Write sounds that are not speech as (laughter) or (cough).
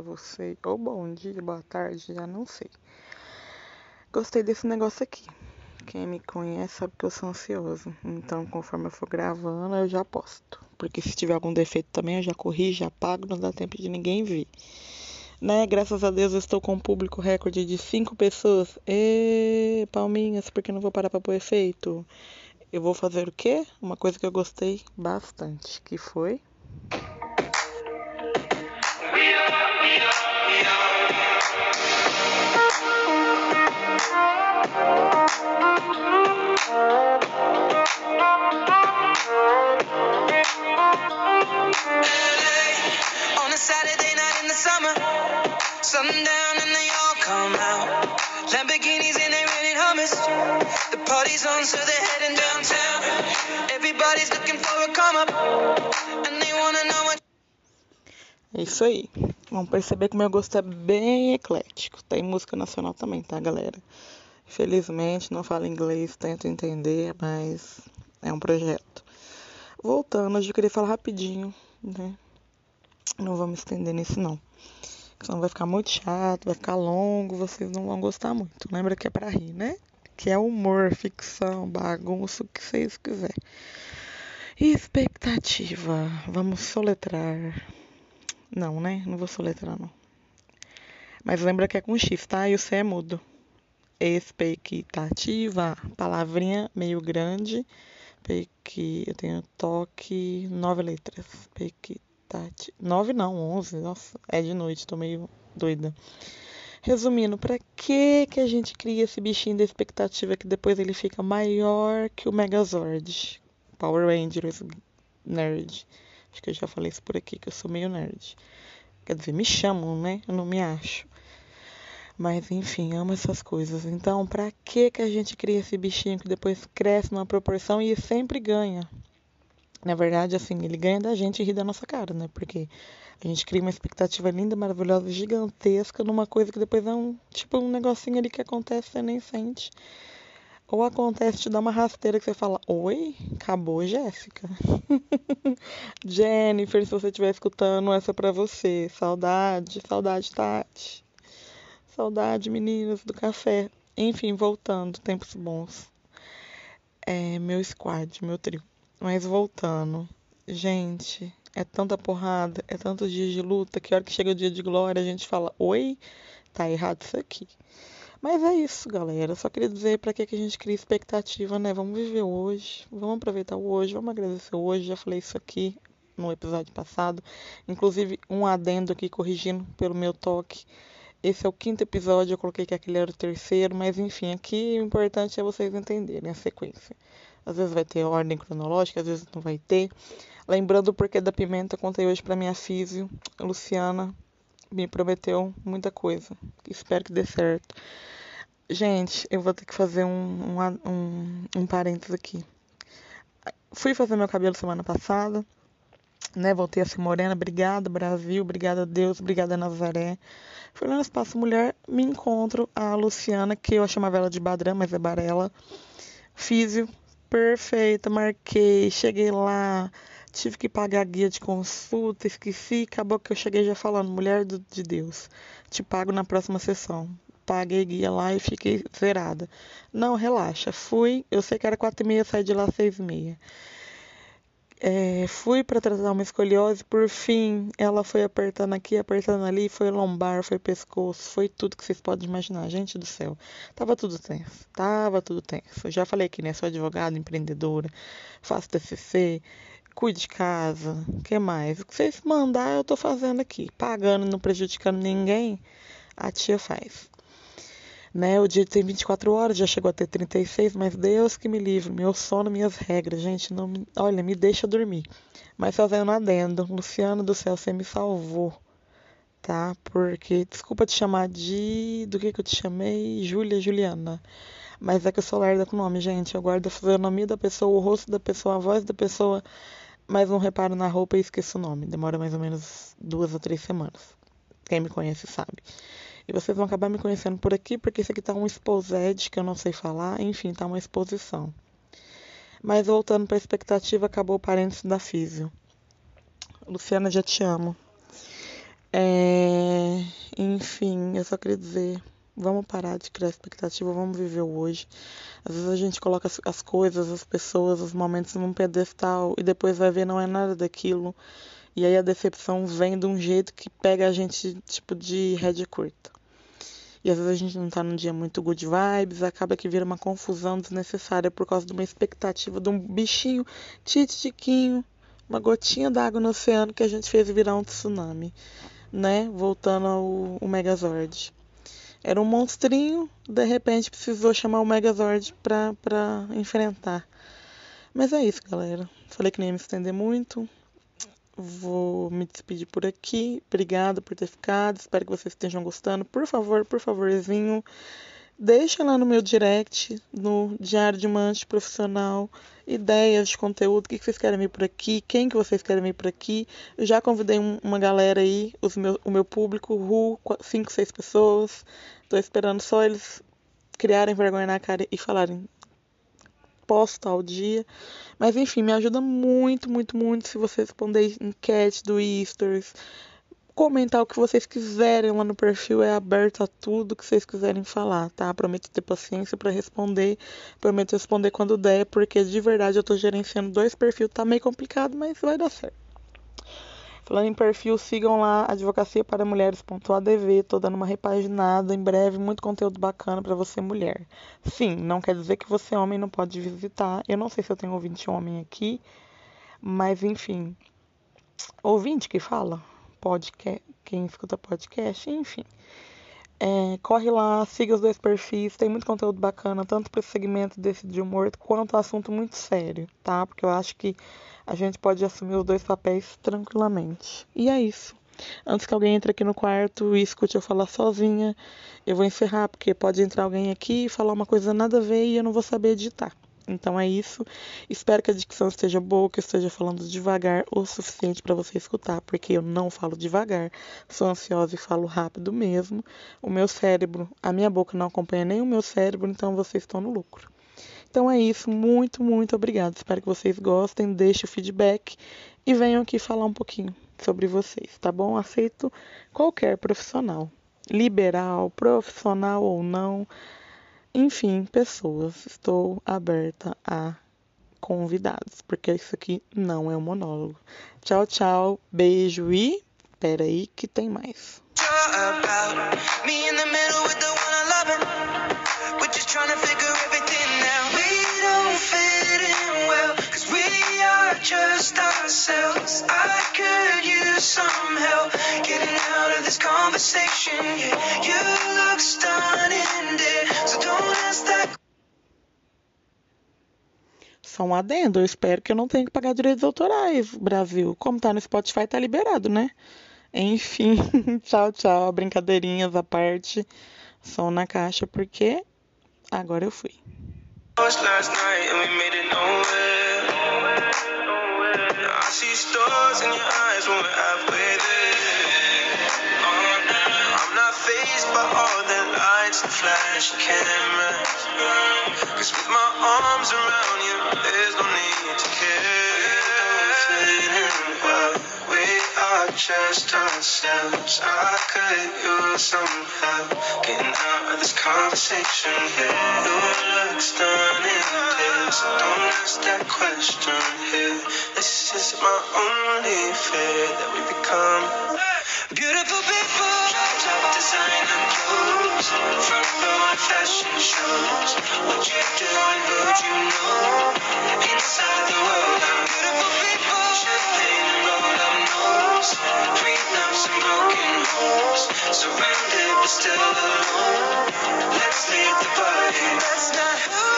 você, ou bom dia, boa tarde, já não sei. Gostei desse negócio aqui. Quem me conhece sabe que eu sou ansioso. Então, conforme eu for gravando, eu já posto. Porque se tiver algum defeito também, eu já corrijo, já apago, não dá tempo de ninguém ver. Né? Graças a Deus eu estou com um público recorde de 5 pessoas. E palminhas, porque não vou parar para pôr efeito. Eu vou fazer o quê? Uma coisa que eu gostei bastante, que foi and they all come out. Lamborghinis and hummus. The party's on, so they're heading downtown. Everybody's looking for a come up, and they wanna know what. É isso aí. Vão perceber que meu gosto é bem eclético. Tem música nacional também, tá, galera? Infelizmente, não falo inglês, tento entender, mas é um projeto. Voltando, hoje eu queria falar rapidinho, né? Não vou me estender nisso, não senão vai ficar muito chato, vai ficar longo, vocês não vão gostar muito. Lembra que é para rir, né? Que é humor, ficção, bagunça, o que vocês quiserem. Expectativa. Vamos soletrar. Não, né? Não vou soletrar, não. Mas lembra que é com X, tá? E o C é mudo. Expectativa. Palavrinha meio grande. Que eu tenho toque, nove letras. Expectativa tarde. Nove não, onze. Nossa, é de noite, tô meio doida. Resumindo, para que que a gente cria esse bichinho da expectativa que depois ele fica maior que o Megazord? Power Rangers nerd. Acho que eu já falei isso por aqui, que eu sou meio nerd. Quer dizer, me chamam, né? Eu não me acho. Mas enfim, amo essas coisas. Então, para que que a gente cria esse bichinho que depois cresce numa proporção e sempre ganha? Na verdade, assim, ele ganha da gente e ri da nossa cara, né? Porque a gente cria uma expectativa linda, maravilhosa, gigantesca numa coisa que depois é um, tipo, um negocinho ali que acontece, você nem sente. Ou acontece, te dá uma rasteira que você fala, oi, acabou, Jéssica. (laughs) Jennifer, se você estiver escutando, essa é pra você. Saudade, saudade, Tati. Saudade, meninas do café. Enfim, voltando, tempos bons. É, meu squad, meu trio. Mas voltando, gente, é tanta porrada, é tantos dias de luta que a hora que chega o dia de glória a gente fala: Oi, tá errado isso aqui. Mas é isso, galera. Só queria dizer para que, a gente cria expectativa, né? Vamos viver hoje, vamos aproveitar o hoje, vamos agradecer hoje. Já falei isso aqui no episódio passado. Inclusive, um adendo aqui corrigindo pelo meu toque. Esse é o quinto episódio, eu coloquei que aquele era o terceiro, mas enfim, aqui o importante é vocês entenderem a sequência. Às vezes vai ter ordem cronológica, às vezes não vai ter. Lembrando o porquê da pimenta, contei hoje para minha físio, Luciana, me prometeu muita coisa. Espero que dê certo. Gente, eu vou ter que fazer um, um, um, um parênteses aqui. Fui fazer meu cabelo semana passada, né? Voltei a ser morena. Obrigada, Brasil. Obrigada, Deus. Obrigada, Nazaré. Fui lá no Espaço Mulher, me encontro a Luciana, que eu chamava ela de Badrã, mas é Barela. Físio, perfeita, marquei, cheguei lá, tive que pagar a guia de consulta, esqueci, acabou que eu cheguei já falando, mulher do, de Deus, te pago na próxima sessão. Paguei guia lá e fiquei zerada. Não, relaxa, fui, eu sei que era quatro e meia, saí de lá seis e meia. É, fui para tratar uma escoliose, por fim, ela foi apertando aqui, apertando ali, foi lombar, foi pescoço, foi tudo que vocês podem imaginar. Gente do céu, tava tudo tenso, tava tudo tenso. Eu já falei aqui, né? Sou advogada, empreendedora, faço TCC, cuido de casa, o que mais? O que vocês mandar, eu tô fazendo aqui, pagando, não prejudicando ninguém, a tia faz. Né? O dia tem 24 horas, já chegou a ter 36, mas Deus que me livre, meu sono, minhas regras, gente, não, olha, me deixa dormir. Mas fazendo adendo, Luciano do céu, você me salvou, tá? Porque, desculpa te chamar de, do que que eu te chamei? Júlia, Juliana. Mas é que eu sou lerda com nome, gente, eu guardo a fisionomia da pessoa, o rosto da pessoa, a voz da pessoa, mas não reparo na roupa e esqueço o nome. Demora mais ou menos duas ou três semanas. Quem me conhece sabe. E vocês vão acabar me conhecendo por aqui, porque isso aqui tá um exposed que eu não sei falar, enfim, tá uma exposição. Mas voltando para a expectativa, acabou o parênteses da Físio. Luciana, já te amo. É... Enfim, eu só queria dizer, vamos parar de criar expectativa, vamos viver o hoje. Às vezes a gente coloca as, as coisas, as pessoas, os momentos num pedestal e depois vai ver não é nada daquilo. E aí a decepção vem de um jeito que pega a gente tipo de rédea curta. E às vezes a gente não tá num dia muito good vibes, acaba que vira uma confusão desnecessária por causa de uma expectativa de um bichinho titiquinho, uma gotinha d'água no oceano que a gente fez virar um tsunami, né? Voltando ao, ao Megazord. Era um monstrinho, de repente precisou chamar o Megazord pra, pra enfrentar. Mas é isso, galera. Falei que nem ia me estender muito. Vou me despedir por aqui. Obrigada por ter ficado. Espero que vocês estejam gostando. Por favor, por favorzinho, deixa lá no meu direct, no Diário de uma Profissional, ideias de conteúdo, o que vocês querem ver por aqui, quem que vocês querem ver por aqui. Eu já convidei uma galera aí, os o meu público, Ru, 5, 6 pessoas. Tô esperando só eles criarem vergonha na cara e falarem posto tal dia. Mas enfim, me ajuda muito, muito, muito se você responder enquete do Easters, comentar o que vocês quiserem lá no perfil, é aberto a tudo que vocês quiserem falar, tá? Prometo ter paciência para responder, prometo responder quando der, porque de verdade eu tô gerenciando dois perfis, tá meio complicado, mas vai dar certo. Falando em perfil, sigam lá advocacia para mulheres.adv, tô dando uma repaginada em breve, muito conteúdo bacana para você mulher. Sim, não quer dizer que você homem não pode visitar. Eu não sei se eu tenho ouvinte homem aqui, mas enfim, ouvinte que fala, podcast, quem escuta podcast, enfim. É, corre lá, siga os dois perfis, tem muito conteúdo bacana, tanto para esse segmento desse de humor, quanto assunto muito sério, tá? Porque eu acho que a gente pode assumir os dois papéis tranquilamente. E é isso. Antes que alguém entre aqui no quarto e escute eu falar sozinha, eu vou encerrar, porque pode entrar alguém aqui e falar uma coisa nada a ver e eu não vou saber editar. Então é isso. Espero que a dicção esteja boa, que eu esteja falando devagar o suficiente para você escutar, porque eu não falo devagar, sou ansiosa e falo rápido mesmo. O meu cérebro, a minha boca não acompanha nem o meu cérebro, então vocês estão no lucro. Então é isso, muito, muito obrigada. Espero que vocês gostem, deixem o feedback e venham aqui falar um pouquinho sobre vocês, tá bom? Aceito qualquer profissional, liberal, profissional ou não, enfim, pessoas. Estou aberta a convidados, porque isso aqui não é um monólogo. Tchau, tchau, beijo e peraí que tem mais. just conversation. Yeah, you look stunning, dear, so don't ask that. Só um adendo, eu espero que eu não tenha que pagar direitos autorais, Brasil. Como tá no Spotify, tá liberado, né? Enfim, (laughs) tchau, tchau. Brincadeirinhas à parte. Som na caixa, porque agora eu fui. I see stars in your eyes when we're halfway cameras. Cause with my arms around you, there's no need to care. Well, we are just ourselves. I could use some help getting out of this conversation. Yeah, you look stunning, so don't ask that question here. This is my only fear that we become beautiful people top designer clothes Front row at fashion shows. What you do and who you know? Inside the world of beautiful people. Champagne and rolled up nose. Prenups and broken homes Surrounded but still alone. Let's leave the party That's not who